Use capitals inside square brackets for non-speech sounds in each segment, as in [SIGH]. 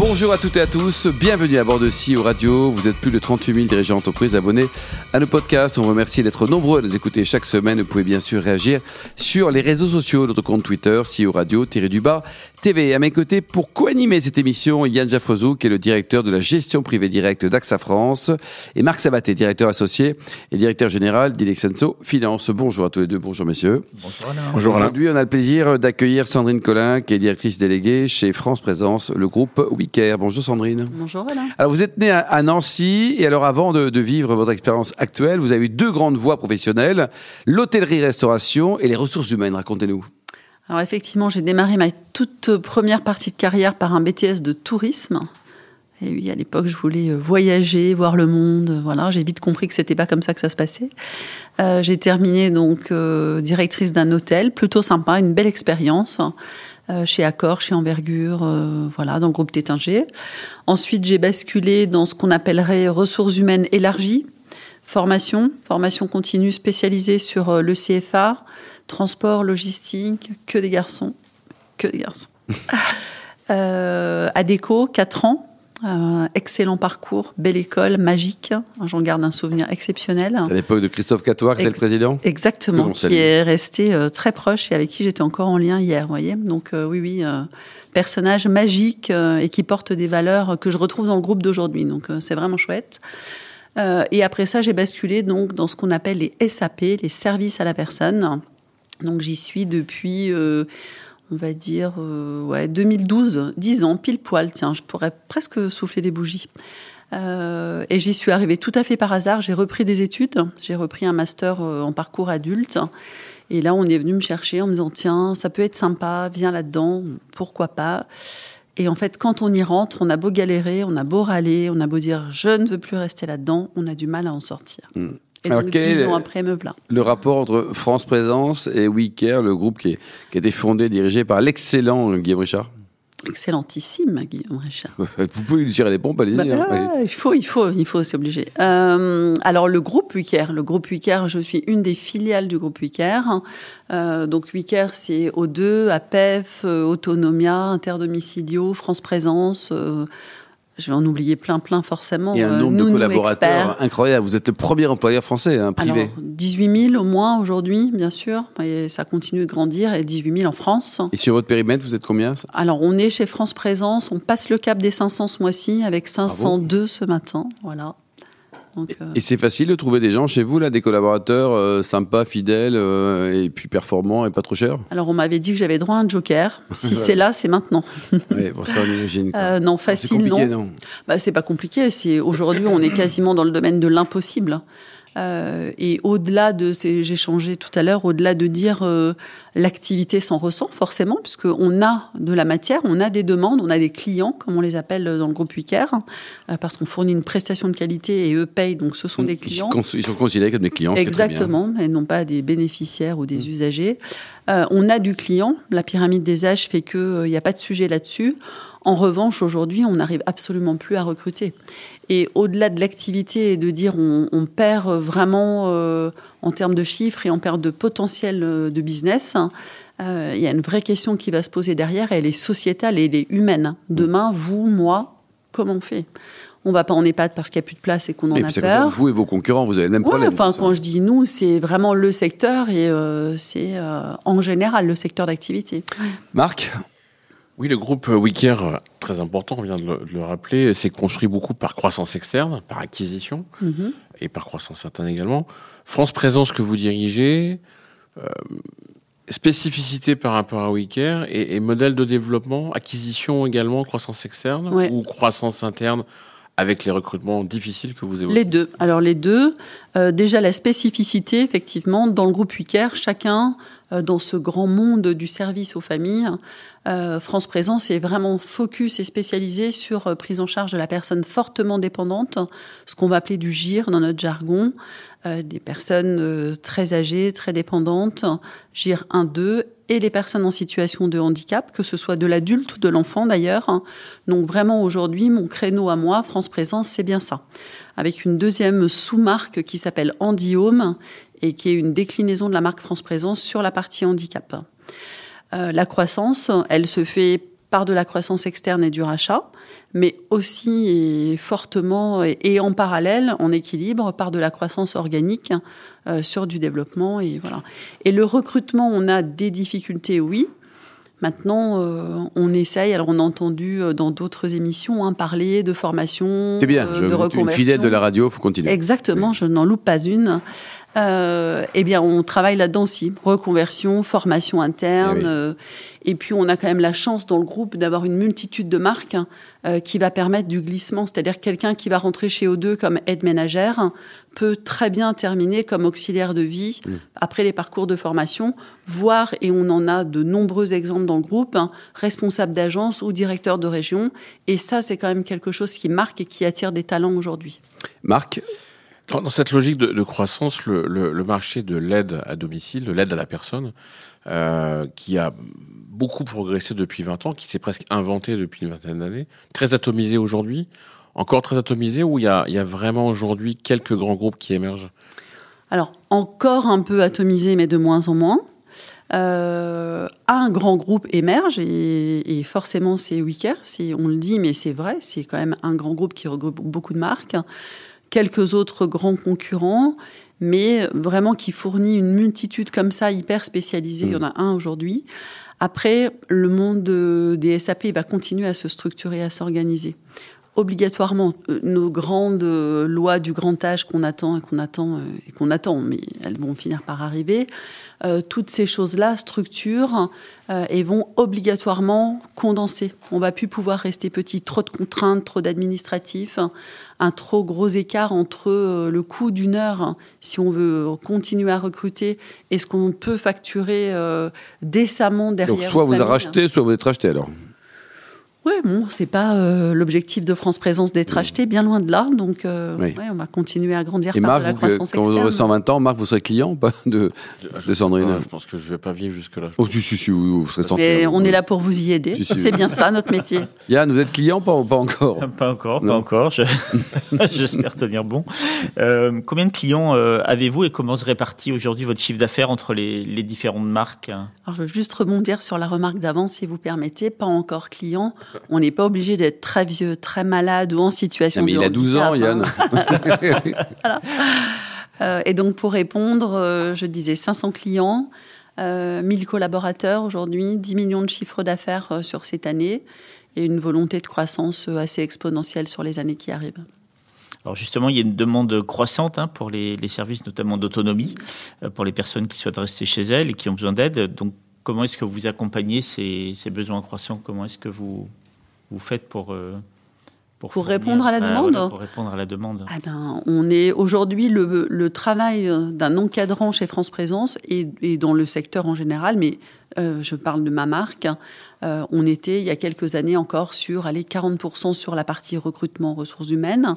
Bonjour à toutes et à tous, bienvenue à bord de CEO Radio. Vous êtes plus de 38 000 dirigeants d'entreprise abonnés à nos podcasts. On vous remercie d'être nombreux à nous écouter chaque semaine. Vous pouvez bien sûr réagir sur les réseaux sociaux, notre compte Twitter, CEO Radio, du bas, TV. À mes côtés, pour co-animer cette émission, Yann Jaffrezou, qui est le directeur de la gestion privée directe d'AXA France, et Marc Sabaté, directeur associé et directeur général d'Ilexenso Finance. Bonjour à tous les deux, bonjour messieurs. Bonjour Alain. Bonjour Aujourd'hui, on a le plaisir d'accueillir Sandrine Collin, qui est directrice déléguée chez France Présence, le groupe Bonjour Sandrine. Bonjour Alain. Alors vous êtes né à, Nancy et alors avant de, vivre votre expérience actuelle, vous avez eu deux grandes voies professionnelles, l'hôtellerie-restauration et les ressources humaines. Racontez-nous. Alors effectivement, j'ai démarré ma toute première partie de carrière par un BTS de tourisme. Et oui, à l'époque, je voulais euh, voyager, voir le monde. Voilà, j'ai vite compris que c'était pas comme ça que ça se passait. Euh, j'ai terminé donc euh, directrice d'un hôtel, plutôt sympa, une belle expérience. Euh, chez Accor, chez Envergure, euh, voilà, dans le groupe Tétinger. Ensuite, j'ai basculé dans ce qu'on appellerait ressources humaines élargies, formation, formation continue spécialisée sur euh, le CFA, transport, logistique, que des garçons, que des garçons. [LAUGHS] Adeco, 4 ans, excellent parcours, belle école, magique. J'en garde un souvenir exceptionnel. À l'époque de Christophe Catoir, qui était le président? Exactement, qui est resté euh, très proche et avec qui j'étais encore en lien hier, voyez. Donc euh, oui, oui, euh, personnage magique et qui porte des valeurs que je retrouve dans le groupe d'aujourd'hui. Donc c'est vraiment chouette. et après ça, j'ai basculé donc dans ce qu'on appelle les SAP, les services à la personne. Donc j'y suis depuis on va dire, euh, ouais, 2012, 10 ans, pile poil, tiens, je pourrais presque souffler des bougies. Euh, et j'y suis arrivée tout à fait par hasard. J'ai repris des études, j'ai repris un master euh, en parcours adulte. Et là, on est venu me chercher en me disant, tiens, ça peut être sympa, viens là-dedans, pourquoi pas. Et en fait, quand on y rentre, on a beau galérer, on a beau râler, on a beau dire, je ne veux plus rester là-dedans, on a du mal à en sortir. Hmm. Et Alors, donc, dix ans après, me voilà. Le rapport entre France Présence et WeCare, le groupe qui, est, qui a été fondé, dirigé par l'excellent Guillaume Richard Excellentissime, Guillaume Richard. [LAUGHS] Vous pouvez lui tirer les pompes, allez-y. Bah, hein, Il faut, il faut, il faut, c'est obligé. Euh, alors, le groupe WeCare, le groupe WeCare, je suis une des filiales du groupe WeCare. Euh, donc, WeCare, c'est O2, APEF, euh, Autonomia, Interdomicilio, France Présence, euh, je vais en oublier plein, plein forcément. Et un euh, nombre de collaborateurs incroyable. Vous êtes le premier employeur français, hein, privé. Alors, 18 000 au moins aujourd'hui, bien sûr. Et ça continue de grandir. Et 18 000 en France. Et sur votre périmètre, vous êtes combien Alors, on est chez France Présence. On passe le cap des 500 ce mois-ci avec 502 ce matin. Voilà. Euh, et c'est facile de trouver des gens chez vous, là, des collaborateurs euh, sympas, fidèles, euh, et puis performants et pas trop chers? Alors, on m'avait dit que j'avais droit à un joker. Si c'est là, c'est maintenant. [LAUGHS] oui, bon, ça, on non, facile, non. non? Bah, c'est pas compliqué. Aujourd'hui, on est quasiment dans le domaine de l'impossible. Euh, et au-delà de, j'ai changé tout à l'heure, au-delà de dire euh, l'activité s'en ressent forcément, puisqu'on a de la matière, on a des demandes, on a des clients, comme on les appelle dans le groupe Wicare, euh, parce qu'on fournit une prestation de qualité et eux payent, donc ce sont des clients. Ils sont considérés comme des clients. Exactement, et non pas des bénéficiaires ou des mmh. usagers. on a du client, la pyramide des âges fait qu'il n'y a pas de sujet là-dessus. En revanche, aujourd'hui, on n'arrive absolument plus à recruter. Et au-delà de l'activité et de dire on, perd vraiment euh, en termes de chiffres et en perd de potentiel euh, de business, euh, il y a une vraie question qui va se poser derrière. Elle est sociétale et elle est humaine. Demain, vous, moi, comment on fait? On va pas en EHPAD parce qu'il n'y a plus de place et qu'on en a peur. vous et vos concurrents, vous avez le même problème. Enfin, quand je dis nous, c'est vraiment le secteur et c'est en général le secteur d'activité. Marc, oui, le groupe euh, très important, on vient de le, rappeler, s'est construit beaucoup par croissance externe, par acquisition, mhm. et par croissance interne également. France Présence que vous dirigez, euh, spécificité par rapport à Wicare, et, modèle de développement, acquisition également, croissance externe, ou croissance interne avec les recrutements difficiles que vous évoquez Les deux. Alors les deux. Euh, déjà la spécificité, effectivement, dans le groupe Wicare, chacun dans ce grand monde du service aux familles. Euh, France Présence est vraiment focus et spécialisé sur euh, prise en charge de la personne fortement dépendante, ce qu'on va appeler du GIR dans notre jargon, des personnes très âgées, très dépendantes, GIR 1-2, et les personnes en situation de handicap, que ce soit de l'adulte ou de l'enfant d'ailleurs. Donc vraiment aujourd'hui, mon créneau à moi, France Présence, c'est bien ça. avec une deuxième sous-marque qui s'appelle Home et qui est une déclinaison de la marque France Présence sur la partie handicap. Euh, la croissance, elle se fait par de la croissance externe et du rachat, mais aussi et fortement et, en parallèle, en équilibre, par de la croissance organique euh, sur du développement. Et, voilà. et le recrutement, on a des difficultés, oui, Maintenant, euh, on essaye. Alors, on a entendu dans d'autres émissions hein, parler de formation, C'est bien. je, de reconversion. Une fidèle de la radio, faut continuer. Exactement. Je n'en loupe pas une. Euh, eh bien, on travaille là-dedans aussi. Reconversion, formation interne. Eh euh, et puis, on a quand même la chance dans le groupe d'avoir une multitude de marques euh, qui va permettre du glissement. C'est-à-dire quelqu'un qui va rentrer chez O2 comme aide ménagère peut très bien terminer comme auxiliaire de vie mm. après les parcours de formation, voire, et on en a de nombreux exemples dans le groupe, hein, responsable d'agence ou directeur de région. Et ça, c'est quand même quelque chose qui marque et qui attire des talents aujourd'hui. Marc dans, cette logique de, croissance, le, marché de l'aide à domicile, de l'aide à la personne, euh, qui a beaucoup progressé depuis 20 ans, qui s'est presque inventé depuis une vingtaine d'années, très atomisé aujourd'hui, encore très atomisé, où il y a, vraiment aujourd'hui quelques grands groupes qui émergent? Alors, encore un peu atomisé, mais de moins en moins. Euh, un grand groupe émerge et, forcément c'est Wicker, on le dit, mais c'est vrai, c'est quand même un grand groupe qui regroupe beaucoup de marques quelques autres grands concurrents, mais vraiment qui fournit une multitude comme ça hyper spécialisée. Il y en a un aujourd'hui. Après, le monde des SAP va continuer à se structurer, à s'organiser. Obligatoirement, euh, nos grandes euh, lois du grand âge qu'on attend et qu'on attend euh, et qu'on attend, mais elles vont finir par arriver, euh, toutes ces choses-là structurent euh, et vont obligatoirement condenser. On va plus pouvoir rester petit, trop de contraintes, trop d'administratifs, un trop gros écart entre le coût d'une heure, si on veut continuer à recruter, et ce qu'on peut facturer décemment derrière. Donc soit vous rachetez, soit vous êtes racheté alors. Oui, bon, c'est pas euh, l'objectif de France Présence d'être acheté, bien loin de là. Donc, euh, on va continuer à grandir Et par Marc, la croissance quand vous aurez 120 ans, Marc, vous serez client pas de, de Sandrine Je pense que je vais pas vivre jusque-là. Oh, si, si, si, vous, serez sorti. Mais on est là pour vous y aider. c'est bien ça, notre métier. [LAUGHS] Yann, vous êtes client pas, pas encore [LAUGHS] Pas encore, pas encore. [LAUGHS] J'espère tenir bon. Euh, combien de clients avez-vous et comment se répartit aujourd'hui votre chiffre d'affaires entre les, les différentes marques? Alors, je veux juste rebondir sur la remarque d'avant, si vous permettez. Pas encore client. On n'est pas obligé d'être très vieux, très malade ou en situation mais de il a 12 ans, Yann. Hein. [LAUGHS] Euh, et donc, pour répondre, euh, je disais 500 clients, 1000 euh, collaborateurs aujourd'hui, 10 millions de chiffres d'affaires sur cette année et une volonté de croissance assez exponentielle sur les années qui arrivent. Alors justement, il y a une demande croissante hein, pour les, services, notamment d'autonomie, pour les personnes qui souhaitent rester chez elles et qui ont besoin d'aide. Donc, comment est-ce que vous accompagnez ces, ces besoins croissants? Comment est-ce que vous vous faites pour euh, pour, répondre à la demande Pour répondre à la demande. Ah ben, on est aujourd'hui le, le, travail d'un encadrant chez France Présence et, et, dans le secteur en général, mais euh, je parle de ma marque. Euh, on était il y a quelques années encore sur aller 40% sur la partie recrutement ressources humaines.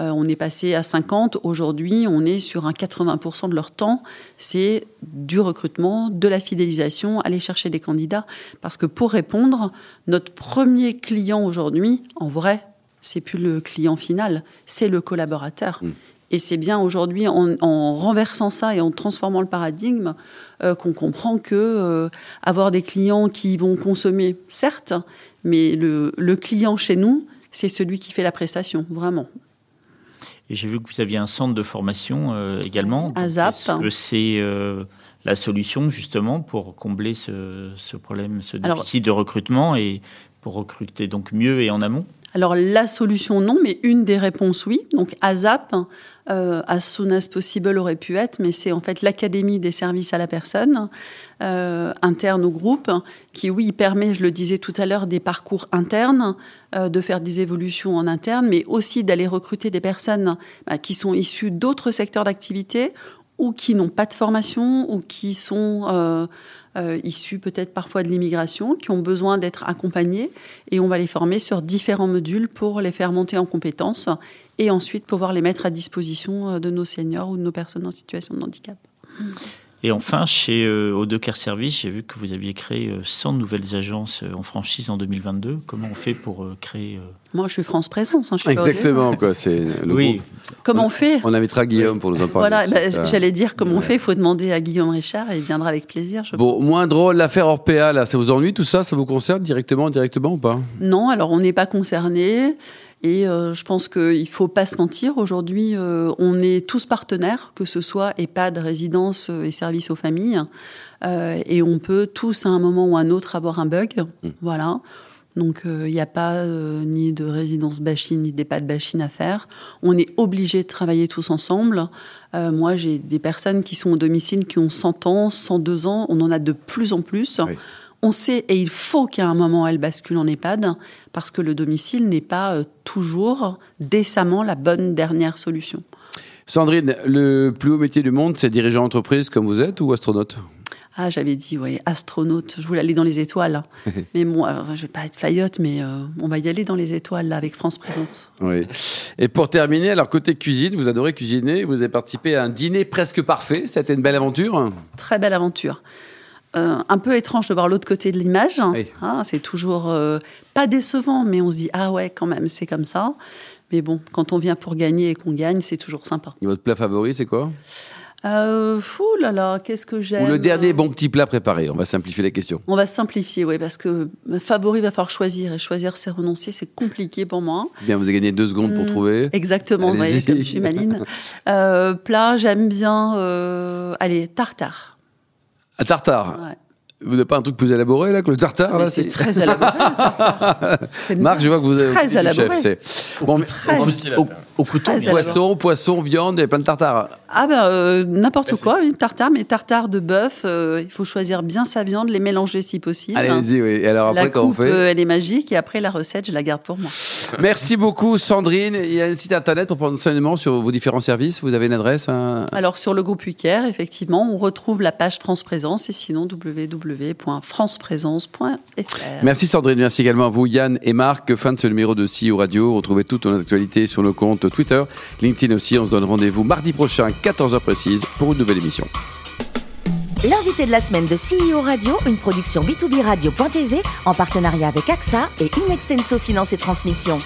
Euh, on est passé à 50. Aujourd'hui, on est sur un 80% de leur temps. C'est du recrutement, de la fidélisation, aller chercher des candidats. Parce que pour répondre, notre premier client aujourd'hui, en vrai, c'est plus le client final, c'est le collaborateur. Mm. Et c'est bien aujourd'hui, en, renversant ça et en transformant le paradigme, euh, qu'on comprend que euh, avoir des clients qui vont consommer, certes, mais le, le client chez nous, c'est celui qui fait la prestation, vraiment. Et j'ai vu que vous aviez un centre de formation euh, également. ASAP. Est-ce que c'est la solution justement pour combler ce, ce problème, ce déficit de recrutement et pour recruter donc mieux et en amont? Alors la solution non, mais une des réponses oui. Donc ASAP, euh, as soon as possible aurait pu être, mais c'est en fait l'académie des services à la personne euh, interne au groupe qui oui permet, je le disais tout à l'heure, des parcours internes, euh, de faire des évolutions en interne, mais aussi d'aller recruter des personnes bah, qui sont issues d'autres secteurs d'activité ou qui n'ont pas de formation ou qui sont euh, issus peut-être parfois de l'immigration, qui ont besoin d'être accompagnés et on va les former sur différents modules pour les faire monter en compétences et ensuite pouvoir les mettre à disposition euh, de nos seniors ou de nos personnes en situation de handicap. Et enfin, chez euh, Odeker Service, j'ai vu que vous aviez créé 100 nouvelles agences en franchise en 2022. Comment on fait pour créer Moi, je suis France Présence. Hein, je Exactement, quoi. C'est le Oui. groupe. Comment on fait On invitera Guillaume pour nous en parler. Voilà, bah, j'allais dire comment on fait. Il faut demander à Guillaume Richard et il viendra avec plaisir. Je Bon, moins drôle, l'affaire Orpea, là, ça vous ennuie tout ça Ça vous concerne directement, directement ou pas? Non, alors on n'est pas concerné. Et euh, je pense qu'il ne faut pas se mentir. Aujourd'hui, euh, on est tous partenaires, que ce soit EHPAD, résidence euh, et services aux familles. Et on peut tous, à un moment ou à un autre, avoir un bug. Voilà. Donc, il n'y a pas euh, ni de résidence bashing, ni d'EHPAD bashing à faire. On est obligé de travailler tous ensemble. Euh, moi, j'ai des personnes qui sont au domicile qui ont 100 ans, 102 ans. On en a de plus en plus. Oui. On sait, et il faut qu'à un moment, elle bascule en EHPAD, parce que le domicile n'est pas euh, toujours décemment la bonne dernière solution. Sandrine, le plus haut métier du monde, c'est dirigeant d'entreprise comme vous êtes ou astronaute? Ah, j'avais dit, oui, astronaute, je voulais aller dans les étoiles. [LAUGHS] mais bon, euh, je vais pas être faillotte, mais euh, on va y aller dans les étoiles, là, avec France Présence. Oui. Et pour terminer, alors côté cuisine, vous adorez cuisiner, vous avez participé à un dîner presque parfait, c'était une belle aventure Très belle aventure. Euh, un peu étrange de voir l'autre côté de l'image. Oui. Hein, c'est toujours euh, pas décevant, mais on se dit, ah ouais, quand même, c'est comme ça. Mais bon, quand on vient pour gagner et qu'on gagne, c'est toujours sympa. Et Votre plat favori, c'est quoi? Euh, fou là là, qu'est-ce que j'aime Ou le dernier bon petit plat préparé On va simplifier la question. On va simplifier, oui, parce que euh, favori va falloir choisir et choisir c'est renoncer, c'est compliqué pour moi. Bien, vous avez gagné deux secondes pour Hmm, trouver. Exactement, voyez, comme je suis maline. Euh, plat, j'aime bien, euh, allez, tartare. Un tartare. Ouais. Vous n'avez pas un truc plus élaboré là que le tartare là, c'est très élaboré, le tartare. [LAUGHS] C'est Marc, je vois que vous avez très élaboré. chef. c'est- Bon, Très. Au couteau, poisson, poisson, viande, et plein de tartare. Ah ben euh, n'importe quoi, une tartare, mais tartare de bœuf, euh, il faut choisir bien sa viande, les mélanger si possible. Allez-y, oui. Et alors après, la on coupe, fait euh, elle est magique et après la recette, je la garde pour moi. [LAUGHS] Merci beaucoup, Sandrine. Il y a un site internet pour prendre enseignement sur vos différents services. Vous avez une adresse Alors sur le groupe Wicker, effectivement, on retrouve la page France Présence et sinon www.franceprésence.fr. Merci Sandrine, merci également à vous Yann et Marc. Fin de ce numéro de CEO Radio. Retrouvez toute notre actualité sur nos comptes Twitter, LinkedIn aussi. On se donne rendez-vous mardi prochain, 14h précise, pour une nouvelle émission. L'invité de la semaine de CEO Radio, une production B2B Radio.tv en partenariat avec AXA et Inextenso Finance et Transmission.